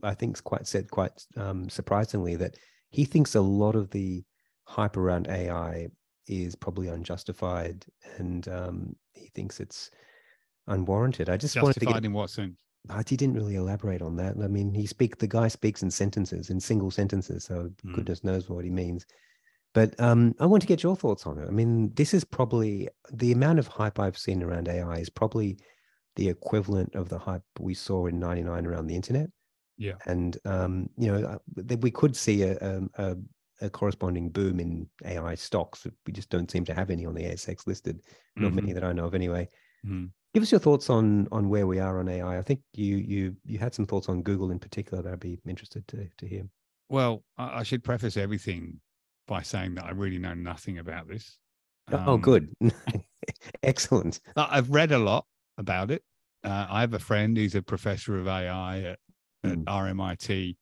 I think, quite said quite um, surprisingly that he thinks a lot of the hype around AI is probably unjustified, and um, he thinks it's unwarranted. I just Justified wanted to get in what sense? He didn't really elaborate on that. I mean, he speak the guy speaks in sentences, in single sentences, so mm. goodness knows what he means. But um, I want to get your thoughts on it. I mean, this is probably the amount of hype I've seen around AI is probably the equivalent of the hype we saw in '99 around the internet. Yeah. And um, you know, uh, that we could see a, um, a a corresponding boom in AI stocks. We just don't seem to have any on the ASX listed. Not many Mhm. that I know of, anyway. Mhm. Give us your thoughts on on where we are on AI. I think you you you had some thoughts on Google in particular that I'd be interested to to hear. Well, I, I should preface everything by saying that I really know nothing about this. oh, Um, good, excellent. I've read a lot about it. Uh, I have a friend who's a professor of AI at, at Mm. RMIT.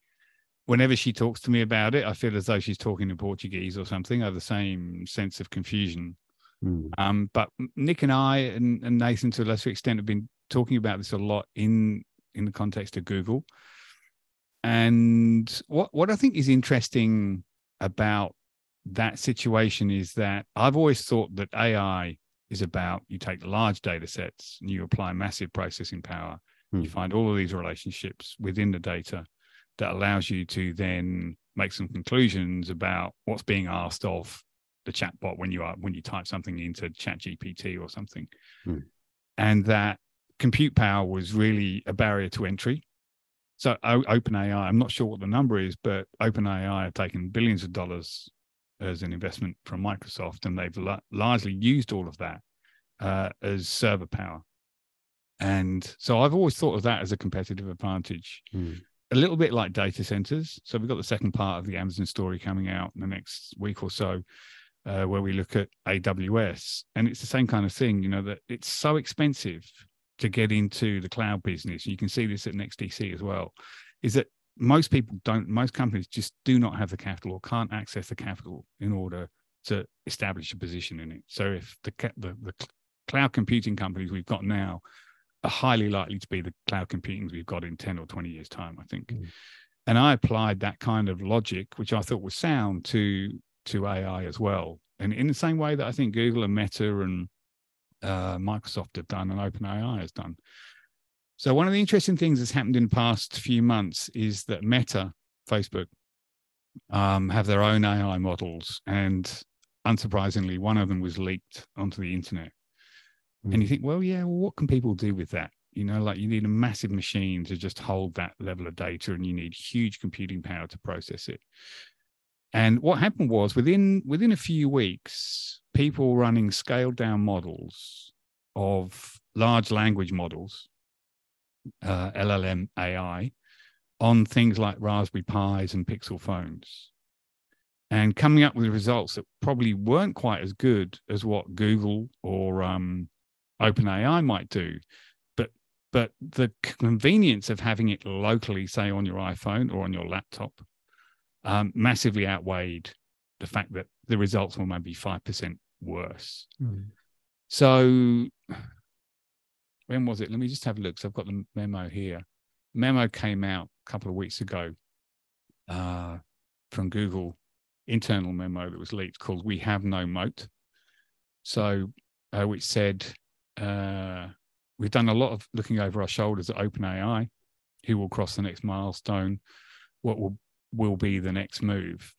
Whenever she talks to me about it, I feel as though she's talking in Portuguese or something. I have the same sense of confusion. Mm, Um, but Nick and I and, and Nathan, to a lesser extent, have been talking about this a lot in in the context of Google. And what what I think is interesting about that situation is that I've always thought that AI is about you take large data sets and you apply massive processing power. Hmm. You find all of these relationships within the data that allows you to then make some conclusions about what's being asked of the chatbot when you are when you type something into chat gpt or something. Hmm. and that compute power was really a barrier to entry. So o- openai i'm not sure what the number is but openai have taken billions of dollars as an investment from microsoft and they've la- largely used all of that uh, as server power. And so i've always thought of that as a competitive advantage. Mm, a little bit like data centers. So we've got the second part of the Amazon story coming out in the next week or so, uh, where we look at AWS, and it's the same kind of thing. You know that it's so expensive to get into the cloud business. You can see this at NextDC as well. Is that most people don't, most companies just do not have the capital or can't access the capital in order to establish a position in it. So if the the, the cloud computing companies we've got now are highly likely to be the cloud computing we've got in 10 or 20 years time i think Mm. and i applied that kind of logic which i thought was sound to to ai as well and in the same way that i think google and meta and uh, microsoft have done and openai has done so one of the interesting things that's happened in the past few months is that meta facebook um, have their own ai models and unsurprisingly one of them was leaked onto the internet and you mm, think, well, yeah, well, what can people do with that? You know, like you need a massive machine to just hold that level of data, and you need huge computing power to process it. And what happened was within within a few weeks, people running scaled down models of large language models, uh, LLM AI, on things like Raspberry Pis and Pixel phones, and coming up with results that probably weren't quite as good as what Google or um, OpenAI might do, but but the convenience of having it locally, say on your iPhone or on your laptop, um, massively outweighed the fact that the results were maybe five percent worse. mm. So when was it? Let me just have a look. So I've got the memo here. Memo came out a couple of weeks ago uh, from Google, internal memo that was leaked called "We Have No Moat." So, uh, which said uh, we've done a lot of looking over our shoulders at OpenAI, who will cross the next milestone, what will will be the next move.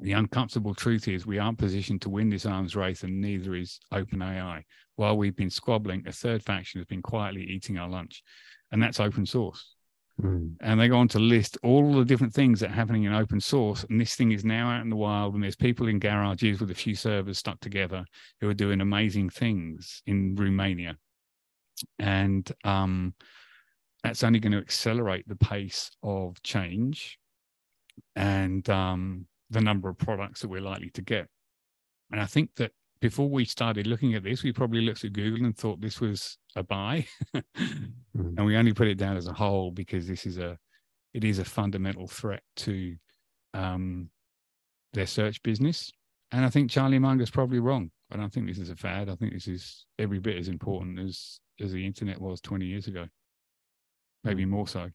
The uncomfortable truth is we aren't positioned to win this arms race, and neither is OpenAI. While we've been squabbling, a third faction has been quietly eating our lunch, and that's open source. Mm, And they go on to list all the different things that are happening in open source. And this thing is now out in the wild, and there's people in garages with a few servers stuck together who are doing amazing things in Romania. And um, that's only going to accelerate the pace of change and um, the number of products that we're likely to get. And I think that before we started looking at this, we probably looked at Google and thought this was a buy. Mm. and we only put it down as a whole because this is a it is a fundamental threat to um, their search business. And I think Charlie Munger's probably wrong. I don't think this is a fad. I think this is every bit as important as as the internet was 20 years ago. Maybe more so.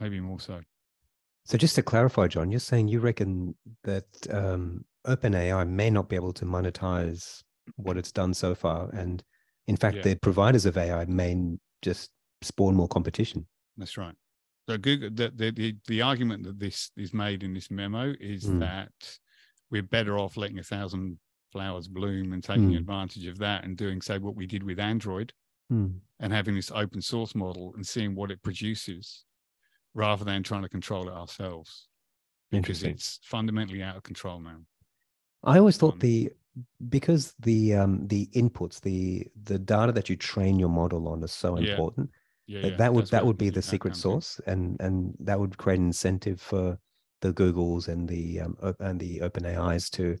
Maybe more so. So just to clarify, John, you're saying you reckon that um, OpenAI may not be able to monetize what it's done so far, and in fact, Yeah. the providers of AI may just spawn more competition. That's right. So Google, the, the the the argument that this is made in this memo is Mm. that we're better off letting a thousand flowers bloom and taking Mm. advantage of that and doing say what we did with Android Mm. and having this open source model and seeing what it produces rather than trying to control it ourselves because it's fundamentally out of control now. I always thought Um, the because the um the inputs, the the data that you train your model on is so Yeah. important. Yeah, that yeah, that would that's that would be the secret source, and and that would create an incentive for the Googles and the um, and the Open AIs to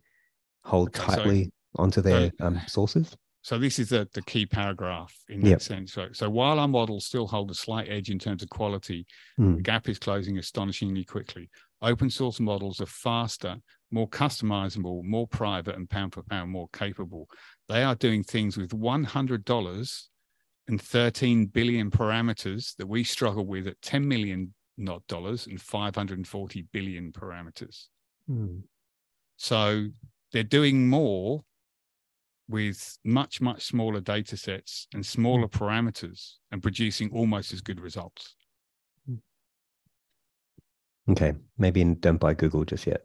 hold Okay, so- tightly onto their um, sources. So this is the, the key paragraph in that Yep. sense. So, so while our models still hold a slight edge in terms of quality, Hmm. the gap is closing astonishingly quickly. Open source models are faster, more customizable, more private, and pound for pound more capable. They are doing things with $100 and 13 billion parameters that we struggle with at 10 million not dollars and 540 billion parameters. Hmm. So they're doing more with much, much smaller data sets and smaller parameters and producing almost as good results. Okay, maybe don't buy Google just yet.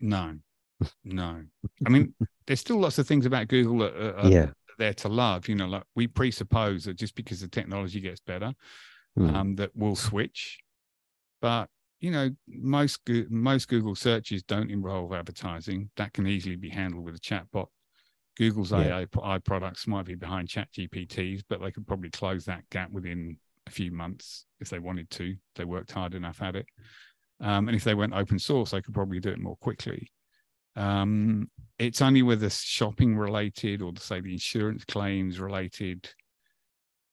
No, no. I mean, there's still lots of things about Google that are, are yeah. there to love. You know, like we presuppose that just because the technology gets better, Hmm. um, that we'll switch. But you know, most most Google searches don't involve advertising. That can easily be handled with a chatbot. Google's Yeah. AI, AI products might be behind Chat GPTs, but they could probably close that gap within a few months if they wanted to. They worked hard enough at it. Um, and if they went open source, they could probably do it more quickly. Um, it's only with the shopping related or the say the insurance claims related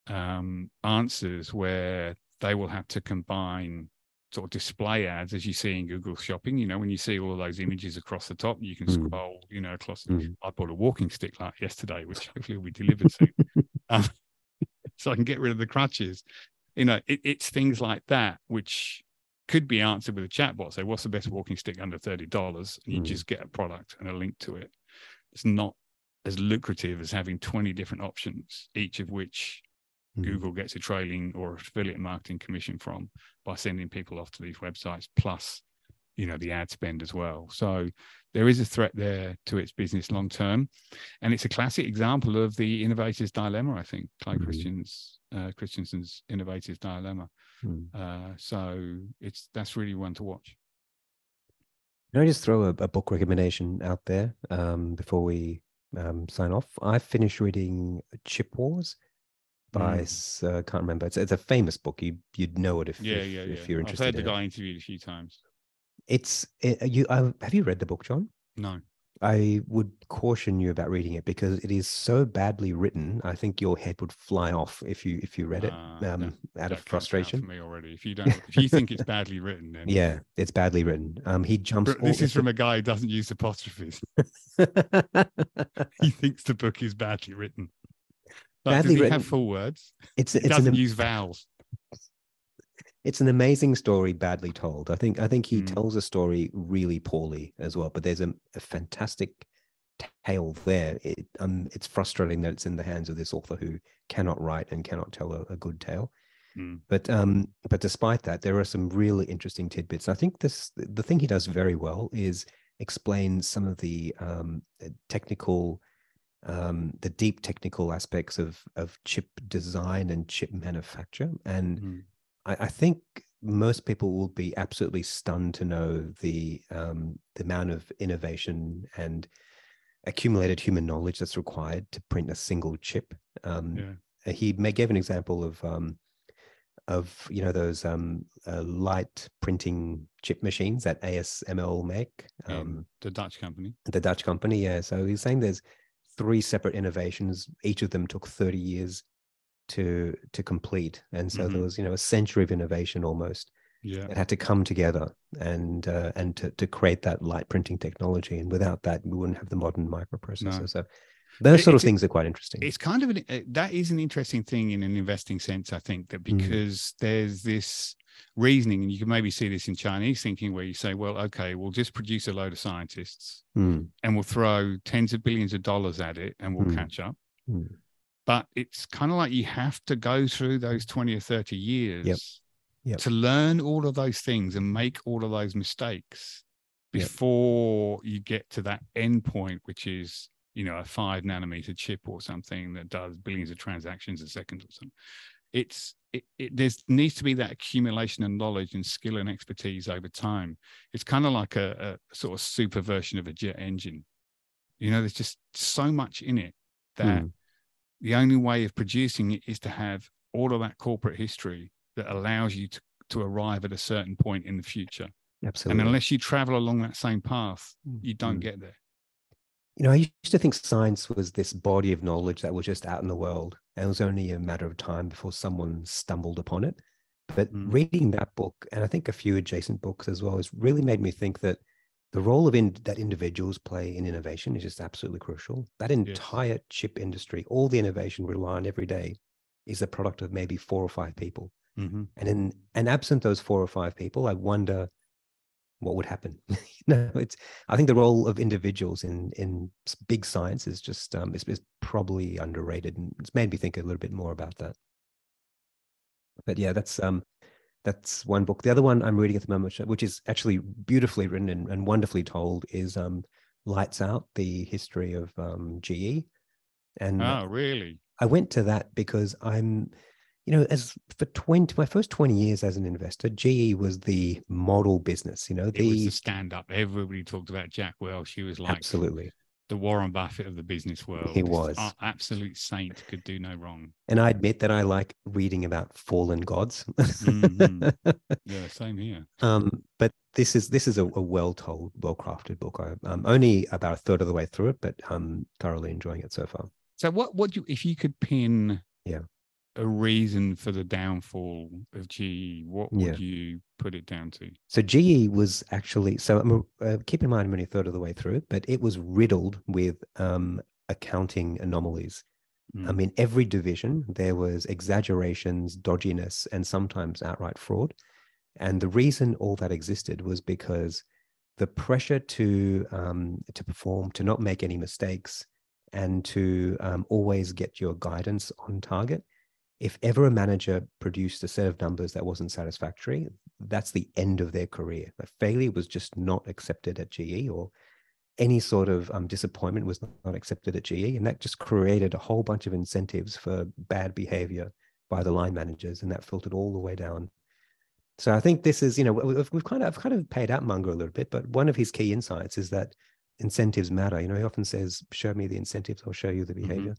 um, answers where they will have to combine sort of display ads as you see in Google Shopping. You know, when you see all of those images across the top, you can Mm. scroll, you know, across. Mm. I bought a walking stick like yesterday, which hopefully will be delivered soon. um, so I can get rid of the crutches. You know, it, it's things like that which could be answered with a chatbot. Say, what's the best walking stick under thirty dollars? And you Mm. just get a product and a link to it. It's not as lucrative as having twenty different options, each of which Mhm. Google gets a trailing or affiliate marketing commission from by sending people off to these websites, plus, you know, the ad spend as well. So there is a threat there to its business long term, and it's a classic example of the innovator's dilemma. I think Clay Mhm. Christian's uh, Christensen's innovator's dilemma. Hmm. Uh, so it's that's really one to watch. Can I just throw a, a book recommendation out there um, before we um, sign off? I finished reading Chip Wars by Mm. uh, can't remember. It's, it's a famous book. You you'd know it if Yeah, if, yeah, if you're interested. I've heard the in it. guy interviewed a few times. It's it, you. I, have you read the book, John? No, I would caution you about reading it because it is so badly written. I think your head would fly off if you if you read it Ah, um, that- out of counts out frustration. for me already. If you don't, if you think it's badly written, then Yeah, it's badly written. Um, he jumps. This is from a guy who doesn't use apostrophes. he thinks the book is badly written. Like, Badly written. have full words? it's it's doesn't an use vowels. it's an amazing story, badly told. I think I think he Mm. tells a story really poorly as well. But there's a, a fantastic tale there. It, um, it's frustrating that it's in the hands of this author who cannot write and cannot tell a, a good tale. Mm. But um, but despite that, there are some really interesting tidbits. I think this the thing he does very well is explain some of the um, uh, technical, um, the deep technical aspects of of chip design and chip manufacture. And Mm. I, I think most people will be absolutely stunned to know the um, the amount of innovation and accumulated human knowledge that's required to print a single chip. Um, Yeah. he may gave an example of um, of you know those um, uh, light printing chip machines that ASML make, um, the Dutch company. the Dutch company. Yeah, so he's saying there's three separate innovations. Each of them took 30 years to to complete, and so there Mhm. was you know a century of innovation almost Yeah. that had to come together and uh, and to to create that light printing technology. And without that, we wouldn't have the modern microprocessor. No. So those It- sort of it's things are quite interesting. It's kind of an, uh, that is an interesting thing in an investing sense. I think that Mm. because there's this reasoning, and you can maybe see this in Chinese thinking, where you say, "Well, okay, we'll just produce a load of scientists, Mm, and we'll throw tens of billions of dollars at it, and we'll Mm. catch up." mm. but it's kind of like you have to go through those 20 or 30 years Yep. to learn all of those things and make all of those mistakes Yep. before you get to that end point which is you know a five nanometer chip or something that does billions of transactions a second or something it's it, it there's needs to be that accumulation of knowledge and skill and expertise over time. It's kind of like a, a sort of super version of a jet engine. You know, there's just so much in it that Mm. the only way of producing it is to have all of that corporate history that allows you to, to arrive at a certain point in the future. Absolutely. And unless you travel along that same path, you don't Mm. get there. You know, I used to think science was this body of knowledge that was just out in the world, and it was only a matter of time before someone stumbled upon it. But Mm. reading that book, and I think a few adjacent books as well, has really made me think that the role of in, that individuals play in innovation is just absolutely crucial. That entire chip industry, all the innovation we rely on every day, is a product of maybe four or five people. Mm-hmm. And in and absent those four or five people, I wonder what would happen. no, it's I think the role of individuals in in big science is just um is, is probably underrated and it's made me think a little bit more about that. But yeah, that's um that's one book. The other one I'm reading at the moment, which is actually beautifully written and, and wonderfully told, is um Lights Out, the history of um GE. And Oh, really? I went to that because I'm, you know, as for 20, my first 20 years as an investor, GE was the model business, you know, the, the stand up. Everybody talked about Jack Welch. He was like absolutely. the Warren Buffett of the business world. He was. a- absolute saint, could do no wrong. And I admit that I like reading about fallen gods. Mhm. Yeah, same here. um, but this is this is a, a well told, well crafted book. I, I'm only about a third of the way through it, but I'm thoroughly enjoying it so far. So what what do you if you could pin Yeah. A reason for the downfall of GE, what would Yeah. you put it down to? So GE was actually so uh, keep in mind I'm only a third of the way through but it was riddled with um, accounting anomalies. I Mm. mean, every division there was exaggerations, dodginess, and sometimes outright fraud. And the reason all that existed was because the pressure to um, to perform, to not make any mistakes, and to um, always get your guidance on target. If ever a manager produced a set of numbers that wasn't satisfactory, that's the end of their career. A failure was just not accepted at GE, or any sort of um, disappointment was not accepted at GE, and that just created a whole bunch of incentives for bad behavior by the line managers, and that filtered all the way down. So I think this is, you know, we- we've, we've kind of I've kind of paid out Munger a little bit, but one of his key insights is that incentives matter. You know, he often says, "Show me the incentives, I'll show you the Mhm. behavior,"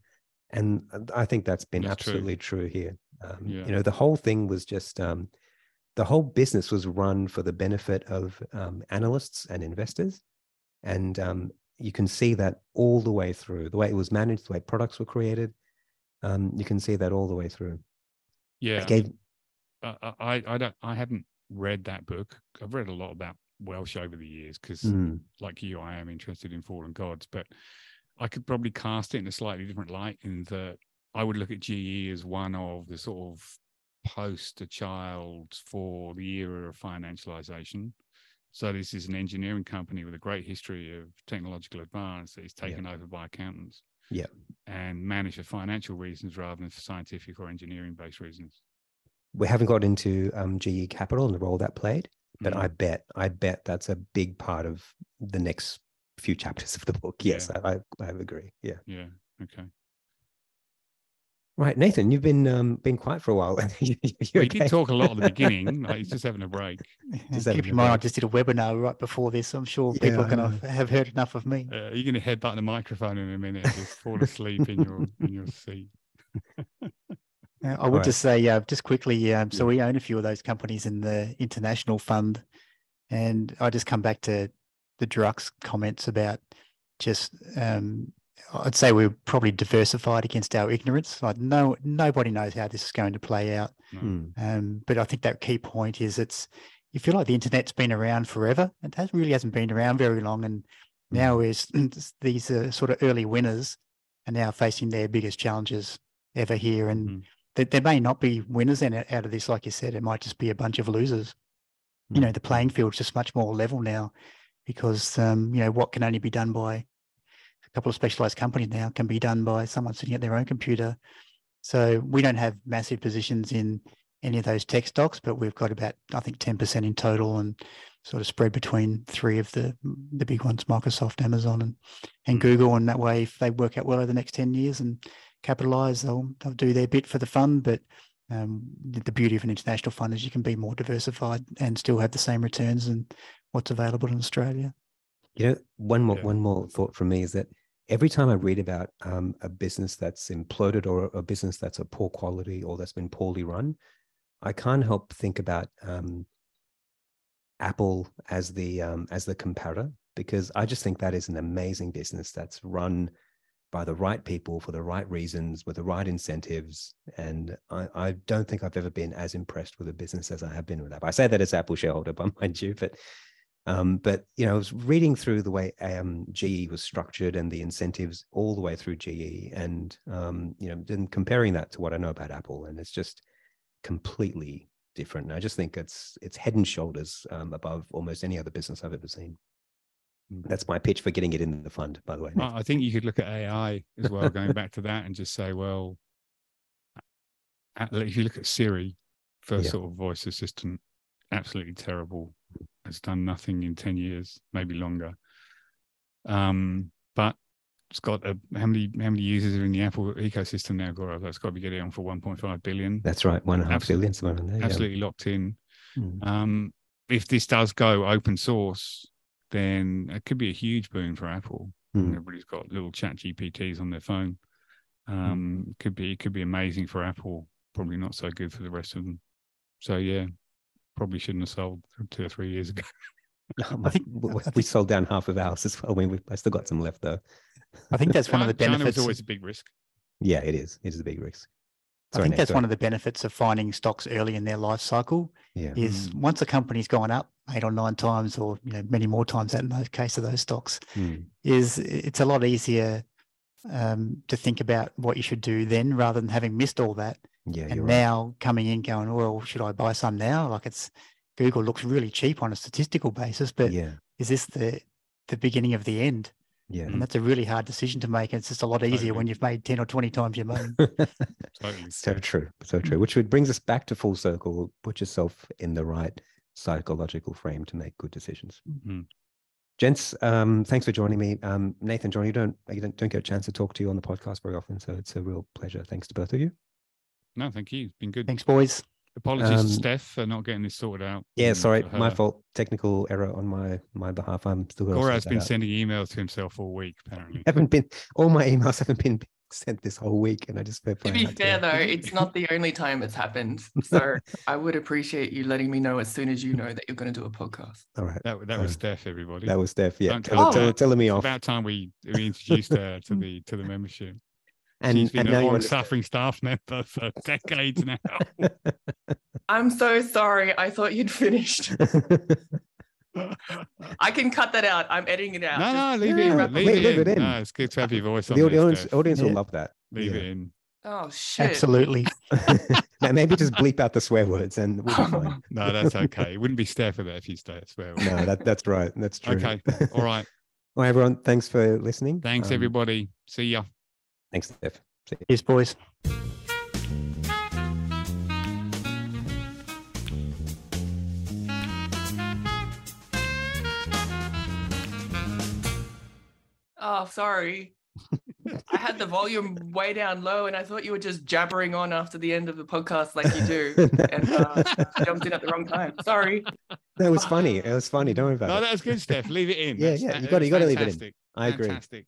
and I think that's been That's absolutely true, here. Um, Yeah. You know, the whole thing was just um, the whole business was run for the benefit of um, analysts and investors, and um, you can see that all the way through the way it was managed, the way products were created. Um, you can see that all the way through. Yeah. It gave I, I I don't I haven't read that book. I've read a lot about Welch over the years because Mm, like you, I am interested in fallen gods, but I could probably cast it in a slightly different light in that I would look at GE as one of the sort of poster child for the era of financialization. So this is an engineering company with a great history of technological advance that is Yeah. taken over by accountants. Yeah. And managed for financial reasons rather than for scientific or engineering based reasons. we haven't got into um, GE Capital and the role that played, but Mm. I bet I bet that's a big part of the next few chapters of the book. Yeah. Yes, I, I I agree. Yeah. Yeah. Okay. Right, Nathan, you've been um, been quiet for a while. you, you Well, you okay? did talk a lot at the beginning. Like he's just having a break. Just Keep having in a mind, I just did a webinar right before this. so I'm sure people I are going to have heard enough of me. Uh, you're going to headbutt the microphone in a minute and just fall asleep in your in your seat. Uh, I would Right. just say, uh, just quickly, um, so Yeah. we own a few of those companies in the international fund, and I just come back to the Drux comments about just, um, I'd say we're probably diversified against our ignorance. Like no, nobody knows how this is going to play out. No. Hmm, Um, but I think that key point is it's you feel like the internet's been around forever. It has, really hasn't been around very long, and now is these uh, sort of early winners are now facing their biggest challenges ever here, and Mhm. there, there may not be winners in, out of this, like you said. It might just be a bunch of losers. You know, the playing field's just much more level now, because um, you know what can only be done by a couple of specialized companies now can be done by someone sitting at their own computer. So we don't have massive positions in any of those tech stocks, but we've got about I think ten percent in total, and sort of spread between three of the the big ones: Microsoft, Amazon, and and Mm. Google. And that way, if they work out well over the next ten years and capitalize, they'll they'll do their bit for the fund. But um, the, the beauty of an international fund is you can be more diversified and still have the same returns and what's available in Australia. You know, one more Yeah. one more thought from me is that every time I read about um, a business that's imploded or a business that's a poor quality or that's been poorly run, I can't help think about um, Apple as the um, as the comparator because I just think that is an amazing business that's run by the right people for the right reasons with the right incentives. And I, I don't think I've ever been as impressed with a business as I have been with Apple. I say that as Apple shareholder, but mind you, but um, but you know, I was reading through the way um, GE was structured and the incentives all the way through GE, and um, you know, then comparing that to what I know about Apple, and it's just completely different. And I just think it's it's head and shoulders um, above almost any other business I've ever seen. That's my pitch for getting it in the fund, by the way. I I think you could look at AI as well, going back to that, and just say, well, if you look at Siri, first Yeah. sort of voice assistant, absolutely terrible. Has done nothing in ten years, maybe longer. Um, but it's got a, how many how many users are in the Apple ecosystem now? Gaurav? That's got to be getting on for 1.5 billion. That's right, one and a half billion. Absolutely- billion, somewhere in there. yeah. Locked in. Mm. Um, if this does go open source, then it could be a huge boon for Apple. Mm. Everybody's got little chat GPTs on their phone. Um, could be it could be amazing for Apple. Probably not so good for the rest of them. So yeah, probably shouldn't have sold two or three years ago. I think we, we sold down half of ours as well. I mean, we, I still got some left though. I think that's one of the China- China benefits. was always a big risk. Yeah, it is. It is a big risk. I think that's one of the benefits of finding stocks early in their life cycle Yeah. is Mm. once a company's gone up eight or nine times or you know many more times that in the case of those stocks Mm. is it's a lot easier um, to think about what you should do then rather than having missed all that Yeah, and you're right. now coming in going well should i buy some now like it's google looks really cheap on a statistical basis but Yeah, is this the the beginning of the end yeah. and that's a really hard decision to make and it's just a lot easier when you've made 10 or 20 times your money Totally. so true, so true. Which brings us back to full circle. Put yourself in the right psychological frame to make good decisions. Mhm. Gents, um, thanks for joining me. Um, Nathan, John, you don't you don't, don't get a chance to talk to you on the podcast very often, so it's a real pleasure. Thanks to both of you. No, thank you. It's been good. thanks boys Apologies Um, to Steph for not getting this sorted out. Yeah, um, sorry, my fault. Technical error on my my behalf. I'm still going Gaurav's to been sending emails to himself all week, apparently. haven't been all my emails haven't been sent this whole week, and I just felt To be fair, though, it's not the only time it's happened. So I would appreciate you letting me know as soon as you know that you're going to do a podcast. All right, That, that was Uh, Steph, everybody. that was Steph. Yeah, Don't tell, tell tell, her. her- telling me It's off. about time we, we introduced her to the to the membership. And, She's been and a now long-suffering staff member for decades now. I'm so sorry. I thought you'd finished. I can cut that out. I'm editing it out. no, Just- no, leave Yeah, it in. leave- Leave, leave it, it in. in. No, it's good to have your voice on the this, audience, Steph. audience will love that. Leave Yeah. it in. Oh shit. absolutely Now, maybe just bleep out the swear words, and we'll be fine. No, that's okay. It wouldn't be staff with that if you stay swear. word. no, that, that's right. That's true. Okay. All right. Well, everyone, thanks for listening. Thanks, Um, everybody. See ya. Thanks, Steph. See you. cheers boys Oh, sorry. I had the volume way down low and I thought you were just jabbering on after the end of the podcast like you do. And uh, I jumped in at the wrong time. Sorry. That was funny. It was funny. Don't worry about No, it. that was good, Steph. Leave it in. Yeah, That's- yeah, you gotta- you gotta leave it in. fantastic. I agree. Fantastic.